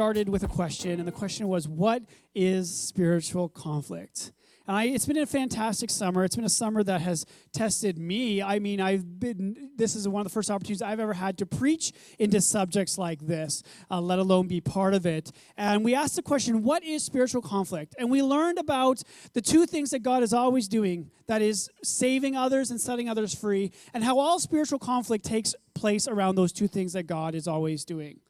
started with a question, and the question was, What is spiritual conflict? And I, it's been a fantastic summer. It's been a summer that has tested me. I mean, I've been, this is one of the first opportunities I've ever had to preach into subjects like this, uh, let alone be part of it. And we asked the question, what is spiritual conflict? And we learned about the two things that God is always doing that is, saving others and setting others free, and how all spiritual conflict takes place around those two things that God is always doing.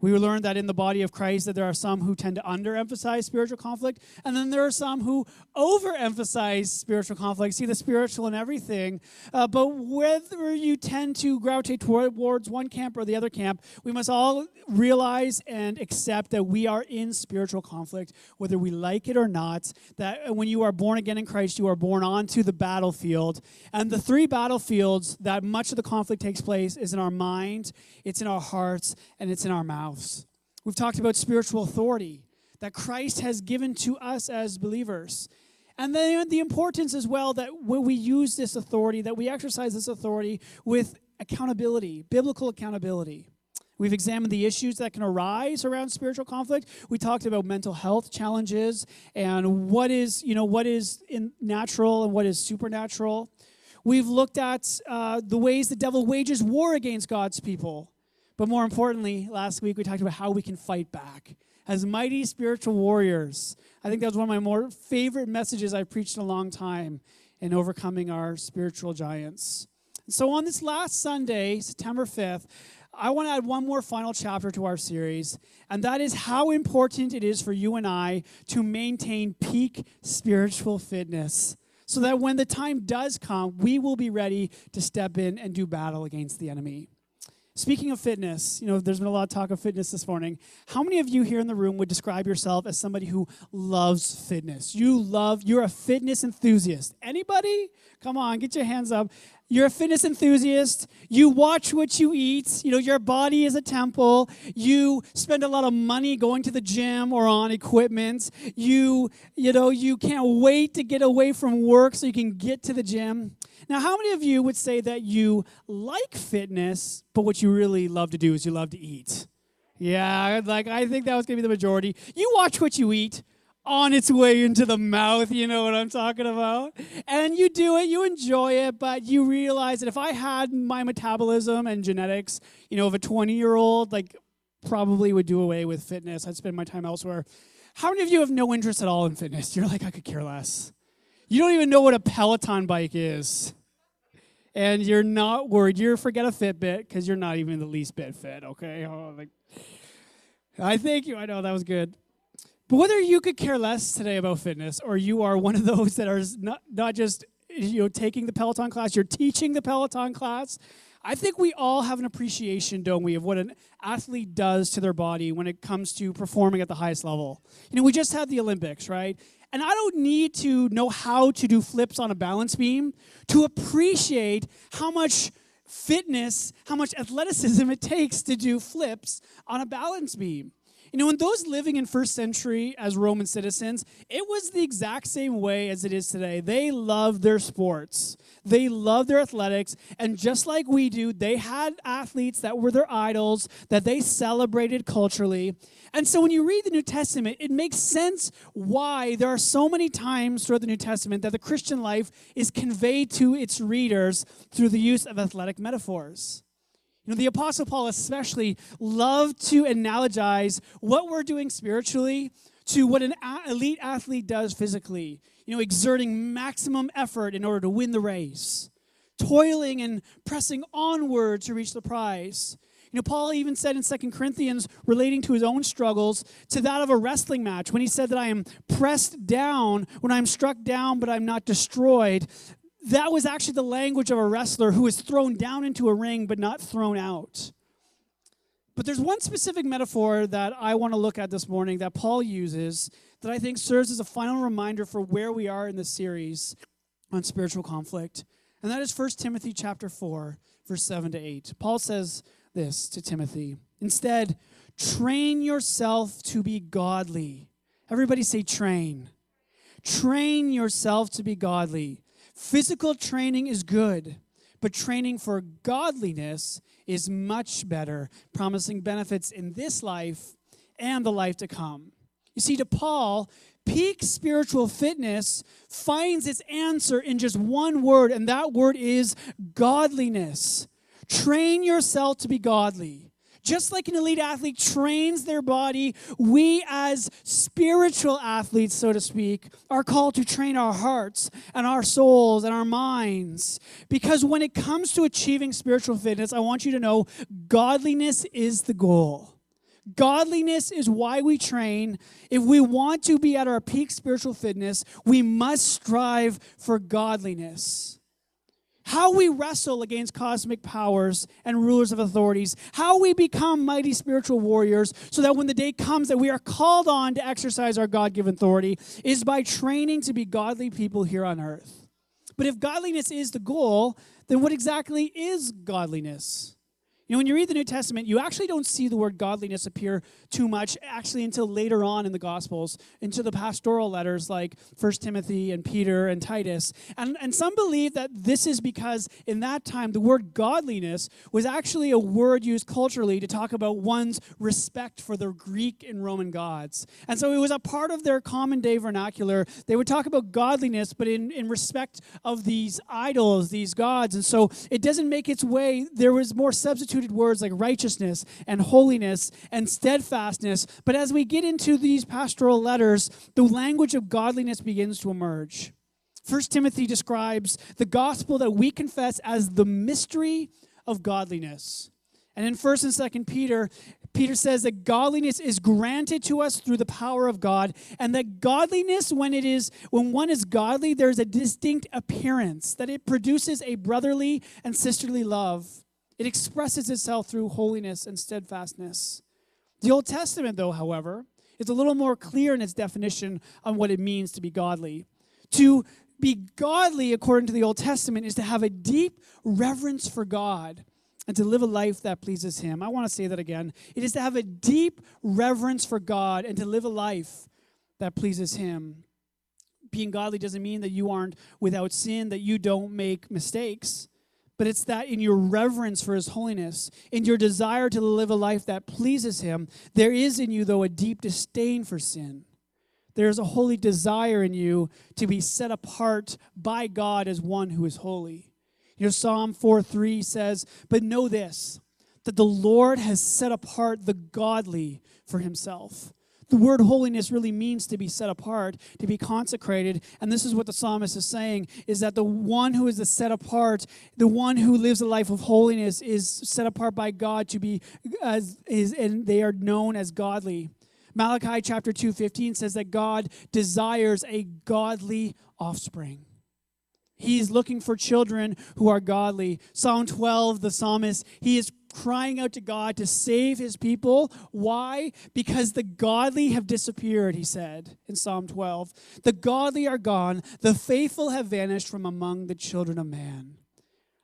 We learned that in the body of Christ that there are some who tend to underemphasize spiritual conflict, and then there are some who overemphasize spiritual conflict, see the spiritual in everything. Uh, but whether you tend to gravitate towards one camp or the other camp, we must all realize and accept that we are in spiritual conflict, whether we like it or not. That when you are born again in Christ, you are born onto the battlefield. And the three battlefields that much of the conflict takes place is in our mind, it's in our hearts, and it's in our mouth mouths. We've talked about spiritual authority that Christ has given to us as believers. And then the importance as well that when we use this authority, that we exercise this authority with accountability, biblical accountability. We've examined the issues that can arise around spiritual conflict. We talked about mental health challenges and what is, you know, what is in natural and what is supernatural. We've looked at uh, the ways the devil wages war against God's people but more importantly, last week we talked about how we can fight back as mighty spiritual warriors. I think that was one of my more favorite messages I've preached in a long time in overcoming our spiritual giants. So, on this last Sunday, September 5th, I want to add one more final chapter to our series, and that is how important it is for you and I to maintain peak spiritual fitness so that when the time does come, we will be ready to step in and do battle against the enemy. Speaking of fitness, you know, there's been a lot of talk of fitness this morning. How many of you here in the room would describe yourself as somebody who loves fitness? You love, you're a fitness enthusiast. Anybody? Come on, get your hands up. You're a fitness enthusiast. You watch what you eat. You know, your body is a temple. You spend a lot of money going to the gym or on equipment. You, you know, you can't wait to get away from work so you can get to the gym. Now, how many of you would say that you like fitness, but what you really love to do is you love to eat? Yeah, like I think that was gonna be the majority. You watch what you eat on its way into the mouth, you know what I'm talking about? And you do it, you enjoy it, but you realize that if I had my metabolism and genetics, you know, of a 20 year old, like probably would do away with fitness. I'd spend my time elsewhere. How many of you have no interest at all in fitness? You're like, I could care less. You don't even know what a Peloton bike is and you're not worried. You forget a Fitbit because you're not even the least bit fit. Okay, oh, like, I thank you. I know that was good. But whether you could care less today about fitness, or you are one of those that are not not just you know taking the Peloton class, you're teaching the Peloton class. I think we all have an appreciation, don't we, of what an athlete does to their body when it comes to performing at the highest level. You know, we just had the Olympics, right? And I don't need to know how to do flips on a balance beam to appreciate how much fitness, how much athleticism it takes to do flips on a balance beam. You know, in those living in first century as Roman citizens, it was the exact same way as it is today. They loved their sports. They loved their athletics, and just like we do, they had athletes that were their idols that they celebrated culturally. And so when you read the New Testament, it makes sense why there are so many times throughout the New Testament that the Christian life is conveyed to its readers through the use of athletic metaphors. You know, the Apostle Paul especially loved to analogize what we're doing spiritually to what an elite athlete does physically. You know, exerting maximum effort in order to win the race, toiling and pressing onward to reach the prize. You know, Paul even said in Second Corinthians, relating to his own struggles, to that of a wrestling match, when he said that I am pressed down, when I'm struck down, but I'm not destroyed that was actually the language of a wrestler who is thrown down into a ring but not thrown out. But there's one specific metaphor that I want to look at this morning that Paul uses that I think serves as a final reminder for where we are in the series on spiritual conflict. And that is 1 Timothy chapter 4, verse 7 to 8. Paul says this to Timothy. Instead, train yourself to be godly. Everybody say train. Train yourself to be godly. Physical training is good, but training for godliness is much better, promising benefits in this life and the life to come. You see, to Paul, peak spiritual fitness finds its answer in just one word, and that word is godliness. Train yourself to be godly. Just like an elite athlete trains their body, we as spiritual athletes, so to speak, are called to train our hearts and our souls and our minds. Because when it comes to achieving spiritual fitness, I want you to know godliness is the goal. Godliness is why we train. If we want to be at our peak spiritual fitness, we must strive for godliness how we wrestle against cosmic powers and rulers of authorities, how we become mighty spiritual warriors, so that when the day comes that we are called on to exercise our God given authority, is by training to be godly people here on earth. But if godliness is the goal, then what exactly is godliness? You know, when you read the New Testament, you actually don't see the word godliness appear too much actually until later on in the Gospels, into the pastoral letters like First Timothy and Peter and Titus. And, and some believe that this is because in that time the word godliness was actually a word used culturally to talk about one's respect for the Greek and Roman gods. And so it was a part of their common day vernacular. They would talk about godliness, but in, in respect of these idols, these gods. And so it doesn't make its way, there was more substitute words like righteousness and holiness and steadfastness. But as we get into these pastoral letters, the language of godliness begins to emerge. First Timothy describes the gospel that we confess as the mystery of godliness. And in 1st and 2nd Peter, Peter says that godliness is granted to us through the power of God, and that godliness, when it is when one is godly, there's a distinct appearance, that it produces a brotherly and sisterly love. It expresses itself through holiness and steadfastness. The Old Testament, though, however, is a little more clear in its definition on what it means to be godly. To be godly, according to the Old Testament, is to have a deep reverence for God and to live a life that pleases Him. I want to say that again. It is to have a deep reverence for God and to live a life that pleases Him. Being godly doesn't mean that you aren't without sin, that you don't make mistakes but it's that in your reverence for his holiness, in your desire to live a life that pleases him, there is in you, though, a deep disdain for sin. There is a holy desire in you to be set apart by God as one who is holy. You know, Psalm 4 3 says, But know this, that the Lord has set apart the godly for himself. The word holiness really means to be set apart, to be consecrated. And this is what the psalmist is saying is that the one who is the set apart, the one who lives a life of holiness is set apart by God to be as is and they are known as godly. Malachi chapter 2:15 says that God desires a godly offspring. He's looking for children who are godly. Psalm 12, the psalmist, he is crying out to God to save his people. Why? Because the godly have disappeared, he said in Psalm 12. The godly are gone, the faithful have vanished from among the children of man.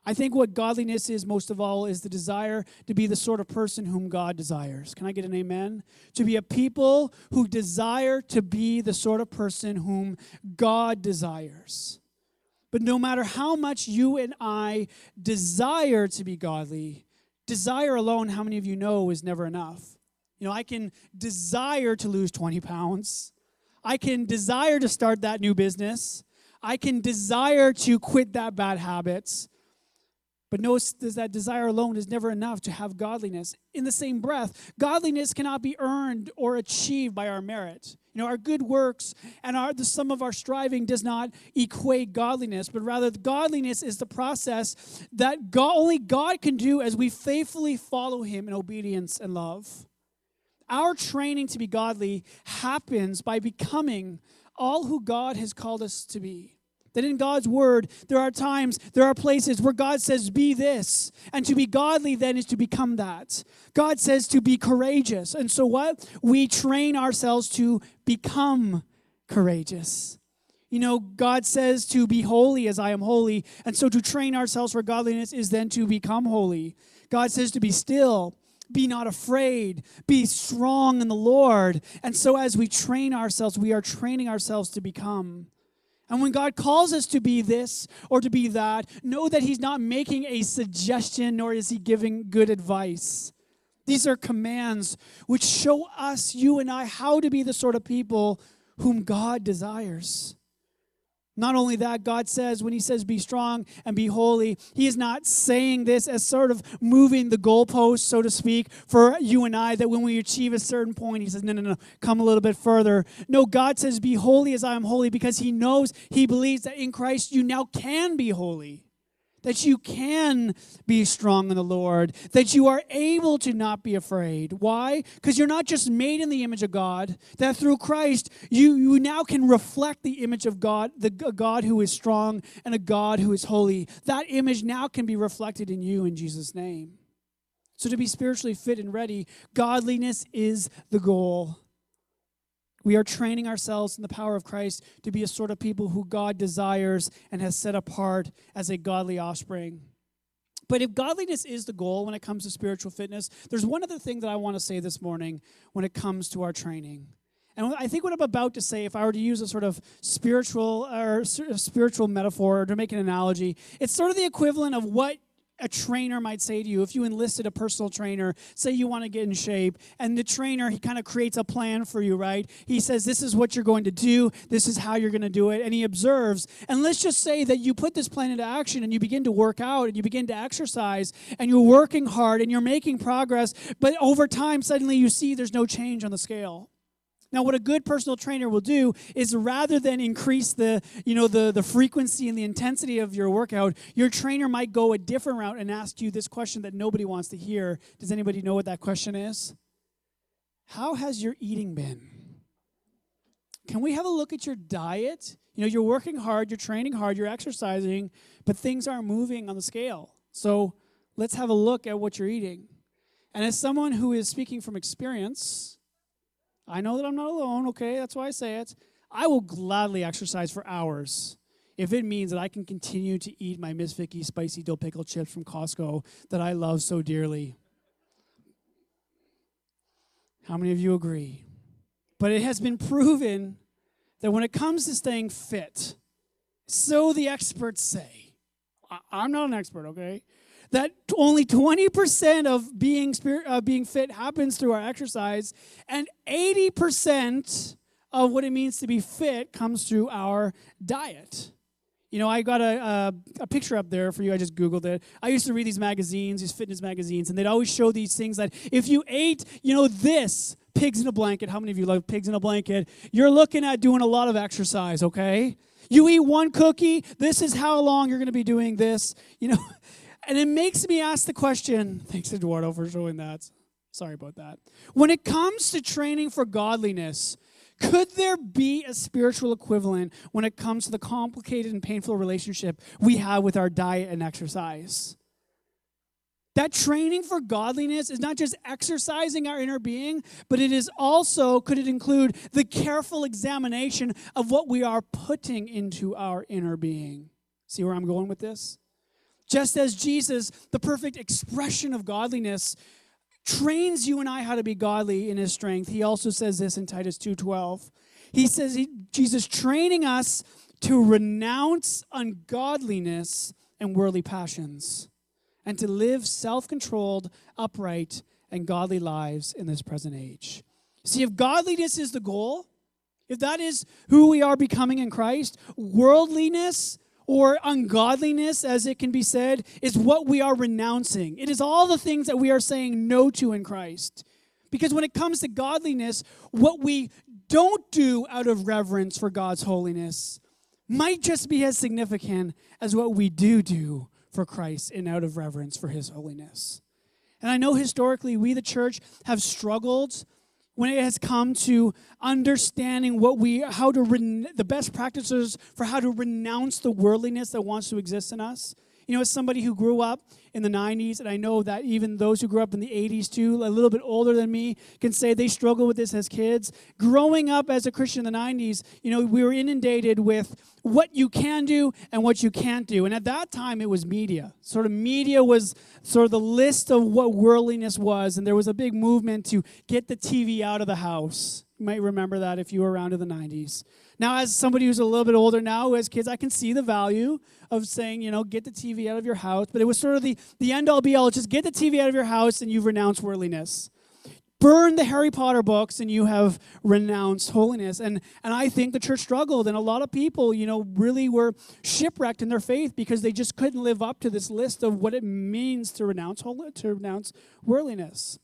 I think what godliness is most of all is the desire to be the sort of person whom God desires. Can I get an amen? To be a people who desire to be the sort of person whom God desires. But no matter how much you and I desire to be godly, Desire alone, how many of you know, is never enough. You know, I can desire to lose 20 pounds. I can desire to start that new business. I can desire to quit that bad habits. But notice that desire alone is never enough to have godliness. In the same breath, godliness cannot be earned or achieved by our merit. You know, our good works and our, the sum of our striving does not equate godliness, but rather godliness is the process that God, only God can do as we faithfully follow Him in obedience and love. Our training to be godly happens by becoming all who God has called us to be. That in God's word, there are times, there are places where God says, be this. And to be godly then is to become that. God says to be courageous. And so what? We train ourselves to become courageous. You know, God says to be holy as I am holy. And so to train ourselves for godliness is then to become holy. God says to be still. Be not afraid. Be strong in the Lord. And so, as we train ourselves, we are training ourselves to become. And when God calls us to be this or to be that, know that He's not making a suggestion nor is He giving good advice. These are commands which show us, you and I, how to be the sort of people whom God desires. Not only that, God says, when He says, be strong and be holy, He is not saying this as sort of moving the goalpost, so to speak, for you and I, that when we achieve a certain point, He says, no, no, no, come a little bit further. No, God says, be holy as I am holy, because He knows, He believes that in Christ you now can be holy that you can be strong in the Lord, that you are able to not be afraid. Why? Because you're not just made in the image of God, that through Christ you, you now can reflect the image of God, the God who is strong and a God who is holy. That image now can be reflected in you in Jesus' name. So to be spiritually fit and ready, godliness is the goal. We are training ourselves in the power of Christ to be a sort of people who God desires and has set apart as a godly offspring. But if godliness is the goal when it comes to spiritual fitness, there's one other thing that I want to say this morning when it comes to our training. And I think what I'm about to say, if I were to use a sort of spiritual or spiritual metaphor or to make an analogy, it's sort of the equivalent of what a trainer might say to you if you enlisted a personal trainer say you want to get in shape and the trainer he kind of creates a plan for you right? He says this is what you're going to do this is how you're going to do it and he observes. And let's just say that you put this plan into action and you begin to work out and you begin to exercise and you're working hard and you're making progress but over time suddenly you see there's no change on the scale now, what a good personal trainer will do is rather than increase the, you know, the, the frequency and the intensity of your workout, your trainer might go a different route and ask you this question that nobody wants to hear. Does anybody know what that question is? How has your eating been? Can we have a look at your diet? You know, you're working hard, you're training hard, you're exercising, but things aren't moving on the scale. So let's have a look at what you're eating. And as someone who is speaking from experience, I know that I'm not alone, okay? That's why I say it. I will gladly exercise for hours if it means that I can continue to eat my Miss Vickie spicy dill pickle chips from Costco that I love so dearly. How many of you agree? But it has been proven that when it comes to staying fit, so the experts say, I'm not an expert, okay? That only 20% of being spirit, uh, being fit happens through our exercise and 80% of what it means to be fit comes through our diet. You know i got a, a, a, picture up there for you. I just googled it. I used to read these magazines these fitness magazines and they'd always show these things that if you ate you know this pigs in a blanket how many of you love pigs in a blanket? You're looking at doing a lot of exercise okay? You eat one cookie this is how long you're going to be doing this you know And it makes me ask the question thanks, Eduardo, for showing that. Sorry about that. When it comes to training for godliness, could there be a spiritual equivalent when it comes to the complicated and painful relationship we have with our diet and exercise? That training for godliness is not just exercising our inner being, but it is also, could it include the careful examination of what we are putting into our inner being? See where I'm going with this? Just as Jesus, the perfect expression of godliness, trains you and I how to be godly in his strength, he also says this in Titus 2:12. He says he, Jesus training us to renounce ungodliness and worldly passions and to live self-controlled, upright, and godly lives in this present age. See, if godliness is the goal, if that is who we are becoming in Christ, worldliness or ungodliness, as it can be said, is what we are renouncing. It is all the things that we are saying no to in Christ. Because when it comes to godliness, what we don't do out of reverence for God's holiness might just be as significant as what we do do for Christ and out of reverence for his holiness. And I know historically we, the church, have struggled when it has come to understanding what we how to the best practices for how to renounce the worldliness that wants to exist in us you know as somebody who grew up in the 90s, and I know that even those who grew up in the 80s too, a little bit older than me, can say they struggle with this as kids. Growing up as a Christian in the 90s, you know, we were inundated with what you can do and what you can't do. And at that time, it was media. Sort of media was sort of the list of what worldliness was, and there was a big movement to get the TV out of the house. Might remember that if you were around in the 90s. Now, as somebody who's a little bit older now, who has kids, I can see the value of saying, you know, get the TV out of your house. But it was sort of the, the end all be all. Just get the TV out of your house and you've renounced worldliness. Burn the Harry Potter books and you have renounced holiness. And, and I think the church struggled. And a lot of people, you know, really were shipwrecked in their faith because they just couldn't live up to this list of what it means to renounce, to renounce worldliness.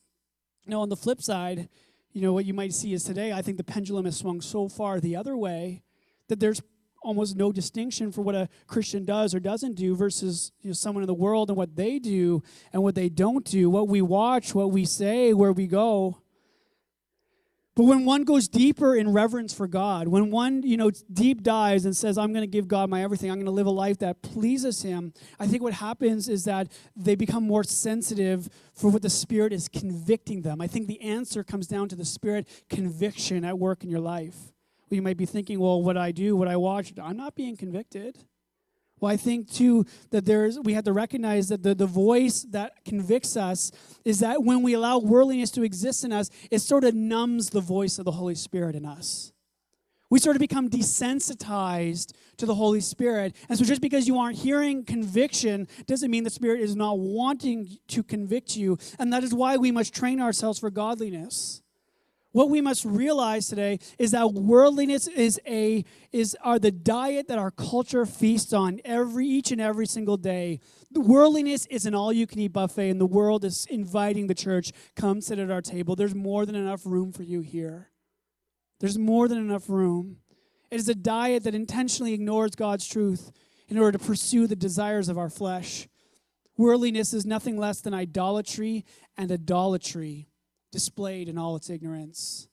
Now, on the flip side, you know, what you might see is today, I think the pendulum has swung so far the other way that there's almost no distinction for what a Christian does or doesn't do versus you know, someone in the world and what they do and what they don't do, what we watch, what we say, where we go. But when one goes deeper in reverence for God, when one, you know, deep dives and says, I'm going to give God my everything, I'm going to live a life that pleases Him, I think what happens is that they become more sensitive for what the Spirit is convicting them. I think the answer comes down to the Spirit conviction at work in your life. You might be thinking, well, what I do, what I watch, I'm not being convicted. Well, I think too that there's we have to recognize that the, the voice that convicts us is that when we allow worldliness to exist in us, it sort of numbs the voice of the Holy Spirit in us. We sort of become desensitized to the Holy Spirit. And so just because you aren't hearing conviction doesn't mean the Spirit is not wanting to convict you. And that is why we must train ourselves for godliness. What we must realize today is that worldliness is a is are the diet that our culture feasts on every each and every single day. The worldliness is an all-you-can-eat buffet, and the world is inviting the church, come sit at our table. There's more than enough room for you here. There's more than enough room. It is a diet that intentionally ignores God's truth in order to pursue the desires of our flesh. Worldliness is nothing less than idolatry and idolatry displayed in all its ignorance.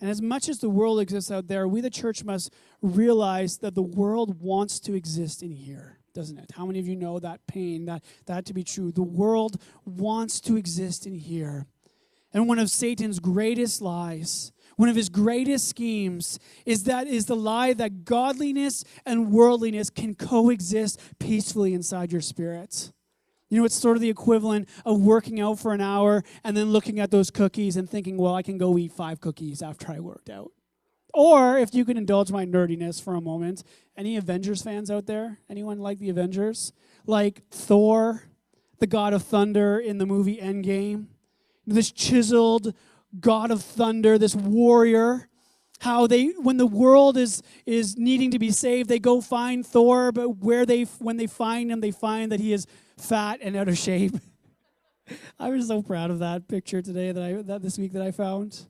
And as much as the world exists out there, we, the church, must realize that the world wants to exist in here, doesn't it? How many of you know that pain, that, that to be true? The world wants to exist in here. And one of Satan's greatest lies, one of his greatest schemes, is that is the lie that godliness and worldliness can coexist peacefully inside your spirit. You know, it's sort of the equivalent of working out for an hour and then looking at those cookies and thinking, well, I can go eat five cookies after I worked out. Or if you can indulge my nerdiness for a moment, any Avengers fans out there? Anyone like the Avengers? Like Thor, the god of thunder in the movie Endgame? This chiseled god of thunder, this warrior how they when the world is is needing to be saved they go find thor but where they when they find him they find that he is fat and out of shape. I was so proud of that picture today that i that this week that i found.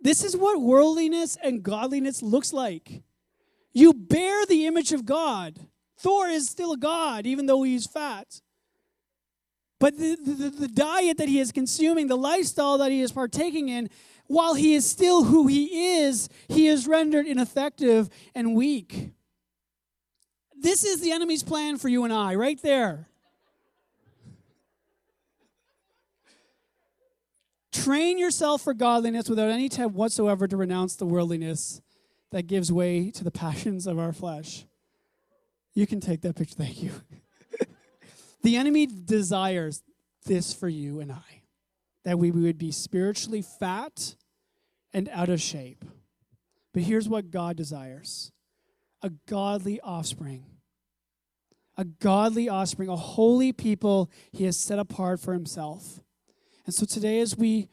This is what worldliness and godliness looks like. You bear the image of god. Thor is still a god even though he's fat. But the, the, the diet that he is consuming the lifestyle that he is partaking in while he is still who he is, he is rendered ineffective and weak. This is the enemy's plan for you and I, right there. Train yourself for godliness without any attempt whatsoever to renounce the worldliness that gives way to the passions of our flesh. You can take that picture. Thank you. the enemy desires this for you and I that we would be spiritually fat and out of shape. But here's what God desires a godly offspring. A godly offspring, a holy people he has set apart for himself. And so today, as we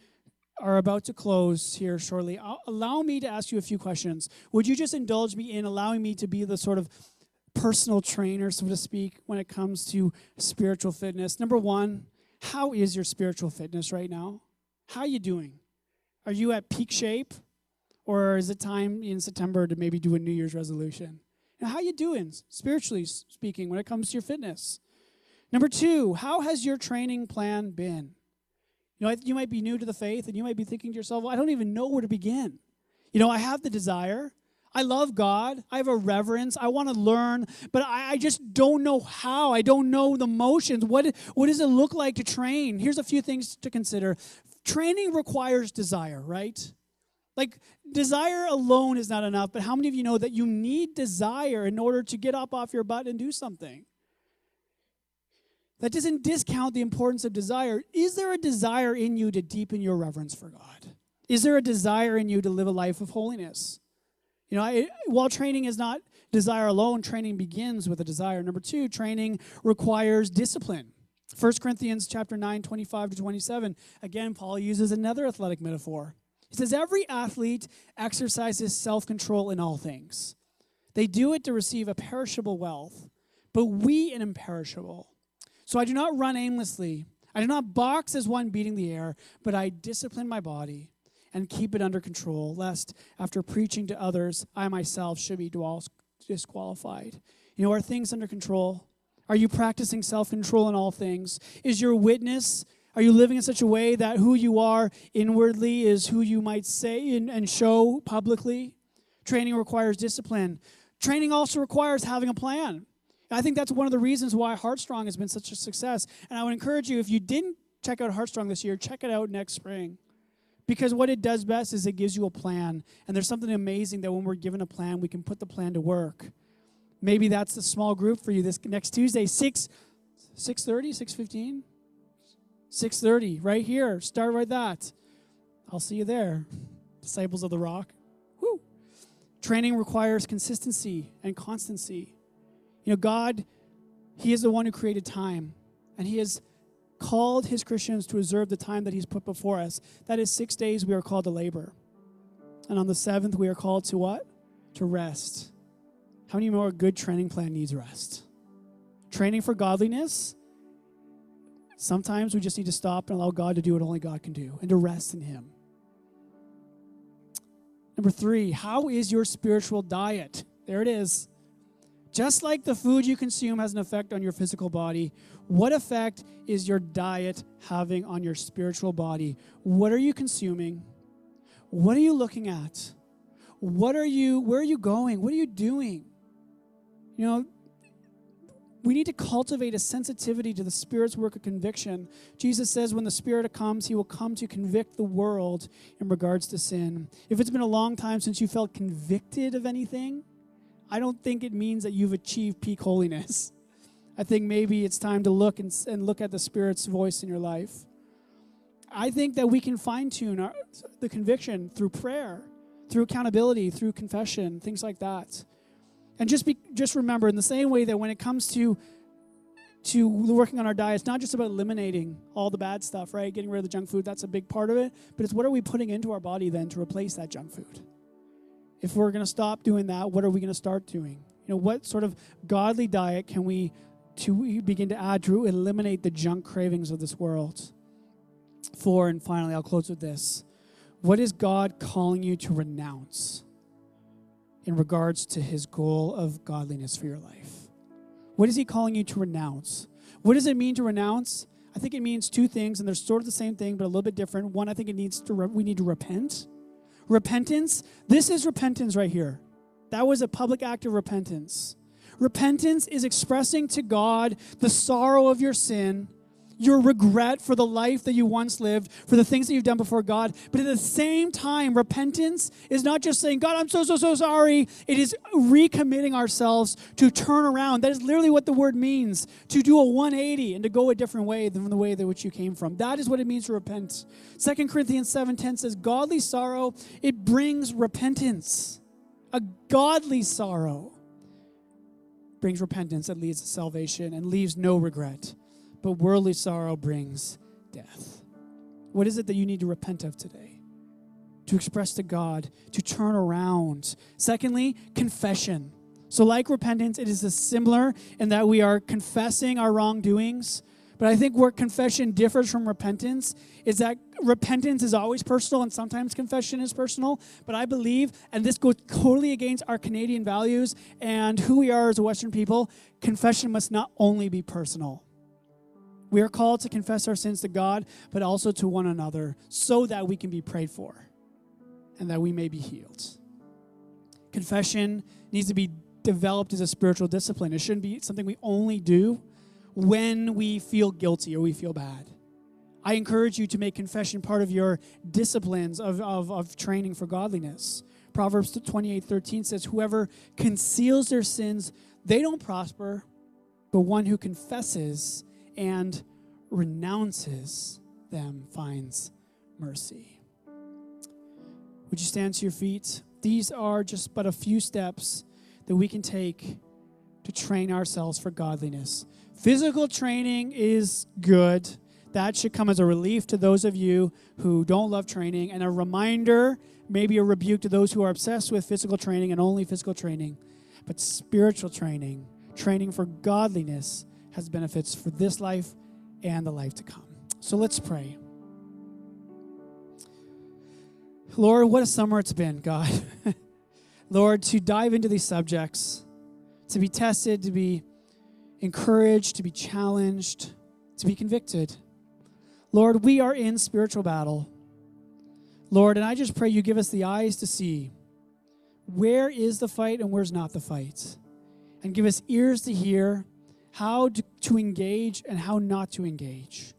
are about to close here shortly, allow me to ask you a few questions. Would you just indulge me in allowing me to be the sort of personal trainer, so to speak, when it comes to spiritual fitness? Number one, how is your spiritual fitness right now? How are you doing? Are you at peak shape? Or is it time in September to maybe do a New Year's resolution? How you doing, spiritually speaking, when it comes to your fitness? Number two, how has your training plan been? You know, you might be new to the faith and you might be thinking to yourself, well, I don't even know where to begin. You know, I have the desire, I love God. I have a reverence. I want to learn, but I, I, just don't know how. I don't know the motions. What, what does it look like to train? Here's a few things to consider. Training requires desire, right? Like, desire alone is not enough, but how many of you know that you need desire in order to get up off your butt and do something? That doesn't discount the importance of desire. Is there a desire in you to deepen your reverence for God? Is there a desire in you to live a life of holiness? You know, I, while training is not desire alone, training begins with a desire. Number two, training requires discipline. 1 Corinthians chapter 9, 25 to 27. Again, Paul uses another athletic metaphor. He says, Every athlete exercises self control in all things. They do it to receive a perishable wealth, but we an imperishable. So I do not run aimlessly. I do not box as one beating the air, but I discipline my body and keep it under control, lest after preaching to others, I myself should be disqualified. You know, are things under control? Are you practicing self control in all things? Is your witness, are you living in such a way that who you are inwardly is who you might say and, and show publicly? Training requires discipline. Training also requires having a plan. I think that's one of the reasons why Heartstrong has been such a success. And I would encourage you, if you didn't check out Heartstrong this year, check it out next spring. Because what it does best is it gives you a plan. And there's something amazing that when we're given a plan, we can put the plan to work. Maybe that's the small group for you this next Tuesday, 6 6:30, 6:15? 6:30 right here. Start right that. I'll see you there. Disciples of the Rock. Woo. Training requires consistency and constancy. You know, God, He is the one who created time, and He has called His Christians to observe the time that He's put before us. That is six days we are called to labor. And on the seventh, we are called to what? To rest. How many more good training plan needs rest? Training for godliness. Sometimes we just need to stop and allow God to do what only God can do and to rest in Him. Number three, how is your spiritual diet? There it is. Just like the food you consume has an effect on your physical body, what effect is your diet having on your spiritual body? What are you consuming? What are you looking at? What are you where are you going? What are you doing? You know, we need to cultivate a sensitivity to the Spirit's work of conviction. Jesus says when the Spirit comes, He will come to convict the world in regards to sin. If it's been a long time since you felt convicted of anything, I don't think it means that you've achieved peak holiness. I think maybe it's time to look and, and look at the Spirit's voice in your life. I think that we can fine tune the conviction through prayer, through accountability, through confession, things like that. And just be, just remember, in the same way that when it comes to to working on our diet, it's not just about eliminating all the bad stuff, right? Getting rid of the junk food, that's a big part of it. But it's what are we putting into our body then to replace that junk food? if we're going to stop doing that, what are we going to start doing? You know, what sort of godly diet can we to begin to add to eliminate the junk cravings of this world? Four, and finally, I'll close with this. What is God calling you to renounce in regards to his goal of godliness for your life? What is he calling you to renounce? What does it mean to renounce? I think it means two things, and they're sort of the same thing, but a little bit different. One, I think it needs to re- we need to repent Repentance, this is repentance right here. That was a public act of repentance. Repentance is expressing to God the sorrow of your sin, your regret for the life that you once lived, for the things that you've done before God. But at the same time, repentance is not just saying, God, I'm so, so, so sorry. It is recommitting ourselves to turn around. That is literally what the word means to do a 180 and to go a different way than the way that which you came from. That is what it means to repent. 2 Corinthians 7:10 says, Godly sorrow, it brings repentance. A godly sorrow brings repentance that leads to salvation and leaves no regret but worldly sorrow brings death. What is it that you need to repent of today? To express to God, to turn around. Secondly, confession. So, like repentance, it is similar in that we are confessing our wrongdoings. But I think where confession differs from repentance is that repentance is always personal and sometimes confession is personal. But I believe, and this goes totally against our Canadian values and who we are as a Western people, confession must not only be personal. We are called to confess our sins to God, but also to one another so that we can be prayed for and that we may be healed. Confession needs to be developed as a spiritual discipline. It shouldn't be something we only do when we feel guilty or we feel bad. I encourage you to make confession part of your disciplines of, of, of training for godliness. Proverbs 28 13 says, Whoever conceals their sins, they don't prosper, but one who confesses and renounces them finds mercy. Would you stand to your feet? these are just but a few steps that we can take to train ourselves for godliness. Physical training is good. That should come as a relief to those of you who don't love training and a reminder, maybe a rebuke to those who are obsessed with physical training and only physical training. But spiritual training, training for godliness, has benefits for this life and the life to come. So let's pray. Lord, what a summer it's been, God. Lord, to dive into these subjects, to be tested, to be encouraged, to be challenged, to be convicted. Lord, we are in spiritual battle. Lord, and I just pray you give us the eyes to see where is the fight and where's not the fight. And give us ears to hear how to, engage and how not to engage.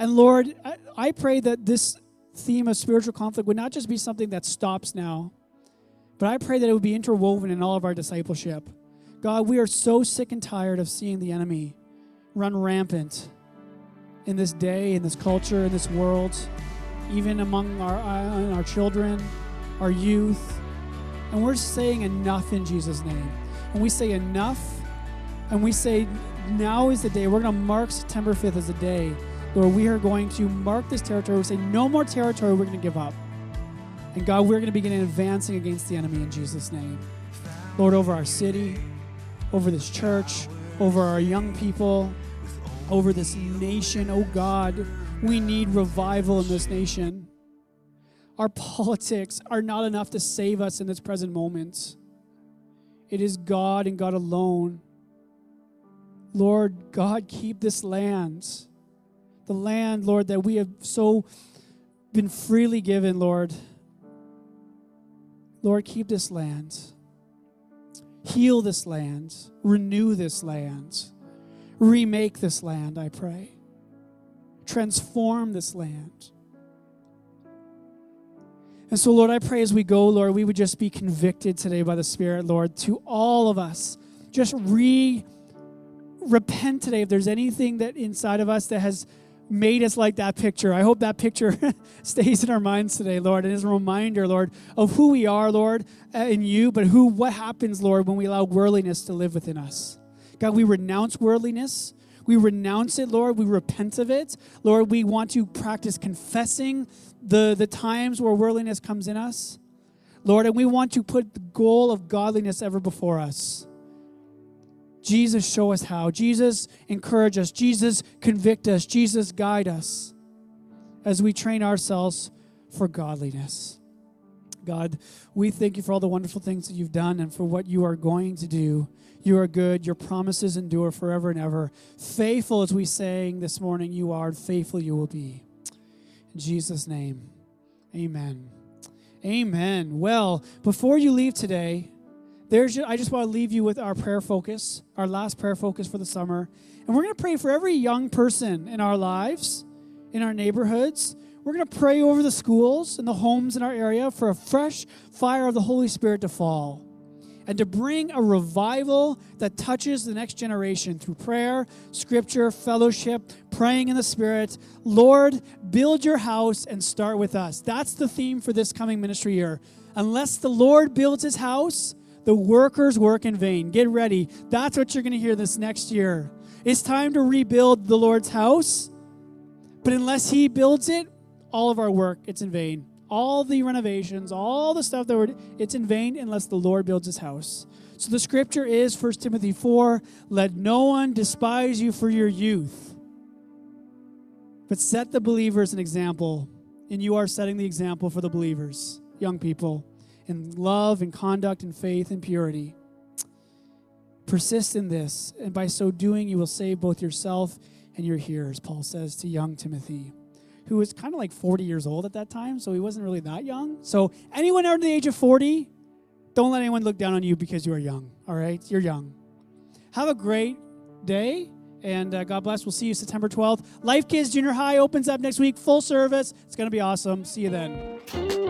And Lord, I pray that this theme of spiritual conflict would not just be something that stops now, but I pray that it would be interwoven in all of our discipleship. God, we are so sick and tired of seeing the enemy run rampant in this day, in this culture, in this world, even among our, uh, our children, our youth. And we're saying enough in Jesus' name. And we say enough, and we say now is the day. We're going to mark September 5th as a day Lord, we are going to mark this territory. We say, no more territory we're going to give up. And God, we're going to begin advancing against the enemy in Jesus' name. Lord, over our city, over this church, over our young people, over this nation. Oh God, we need revival in this nation. Our politics are not enough to save us in this present moment. It is God and God alone. Lord God, keep this land the land, Lord, that we have so been freely given, Lord. Lord, keep this land. Heal this land. Renew this land. Remake this land, I pray. Transform this land. And so, Lord, I pray as we go, Lord, we would just be convicted today by the Spirit, Lord, to all of us. Just re repent today if there's anything that inside of us that has made us like that picture. I hope that picture stays in our minds today, Lord, and is a reminder, Lord, of who we are, Lord, uh, in you, but who what happens, Lord, when we allow worldliness to live within us. God, we renounce worldliness. We renounce it, Lord. We repent of it. Lord, we want to practice confessing the, the times where worldliness comes in us. Lord, and we want to put the goal of godliness ever before us. Jesus, show us how. Jesus, encourage us. Jesus, convict us. Jesus, guide us as we train ourselves for godliness. God, we thank you for all the wonderful things that you've done and for what you are going to do. You are good. Your promises endure forever and ever. Faithful, as we sang this morning, you are. Faithful you will be. In Jesus' name, amen. Amen. Well, before you leave today, there's I just want to leave you with our prayer focus, our last prayer focus for the summer. And we're going to pray for every young person in our lives, in our neighborhoods. We're going to pray over the schools and the homes in our area for a fresh fire of the Holy Spirit to fall and to bring a revival that touches the next generation through prayer, scripture, fellowship, praying in the Spirit. Lord, build your house and start with us. That's the theme for this coming ministry year. Unless the Lord builds his house, the workers work in vain. Get ready. That's what you're going to hear this next year. It's time to rebuild the Lord's house. But unless He builds it, all of our work, it's in vain. All the renovations, all the stuff that we're, it's in vain unless the Lord builds His house. So the scripture is 1 Timothy 4 let no one despise you for your youth, but set the believers an example. And you are setting the example for the believers, young people in love and conduct and faith and purity. Persist in this, and by so doing, you will save both yourself and your hearers, Paul says to young Timothy, who was kind of like 40 years old at that time, so he wasn't really that young. So, anyone under the age of 40, don't let anyone look down on you because you are young, all right? You're young. Have a great day, and uh, God bless. We'll see you September 12th. Life Kids Junior High opens up next week, full service. It's going to be awesome. See you then.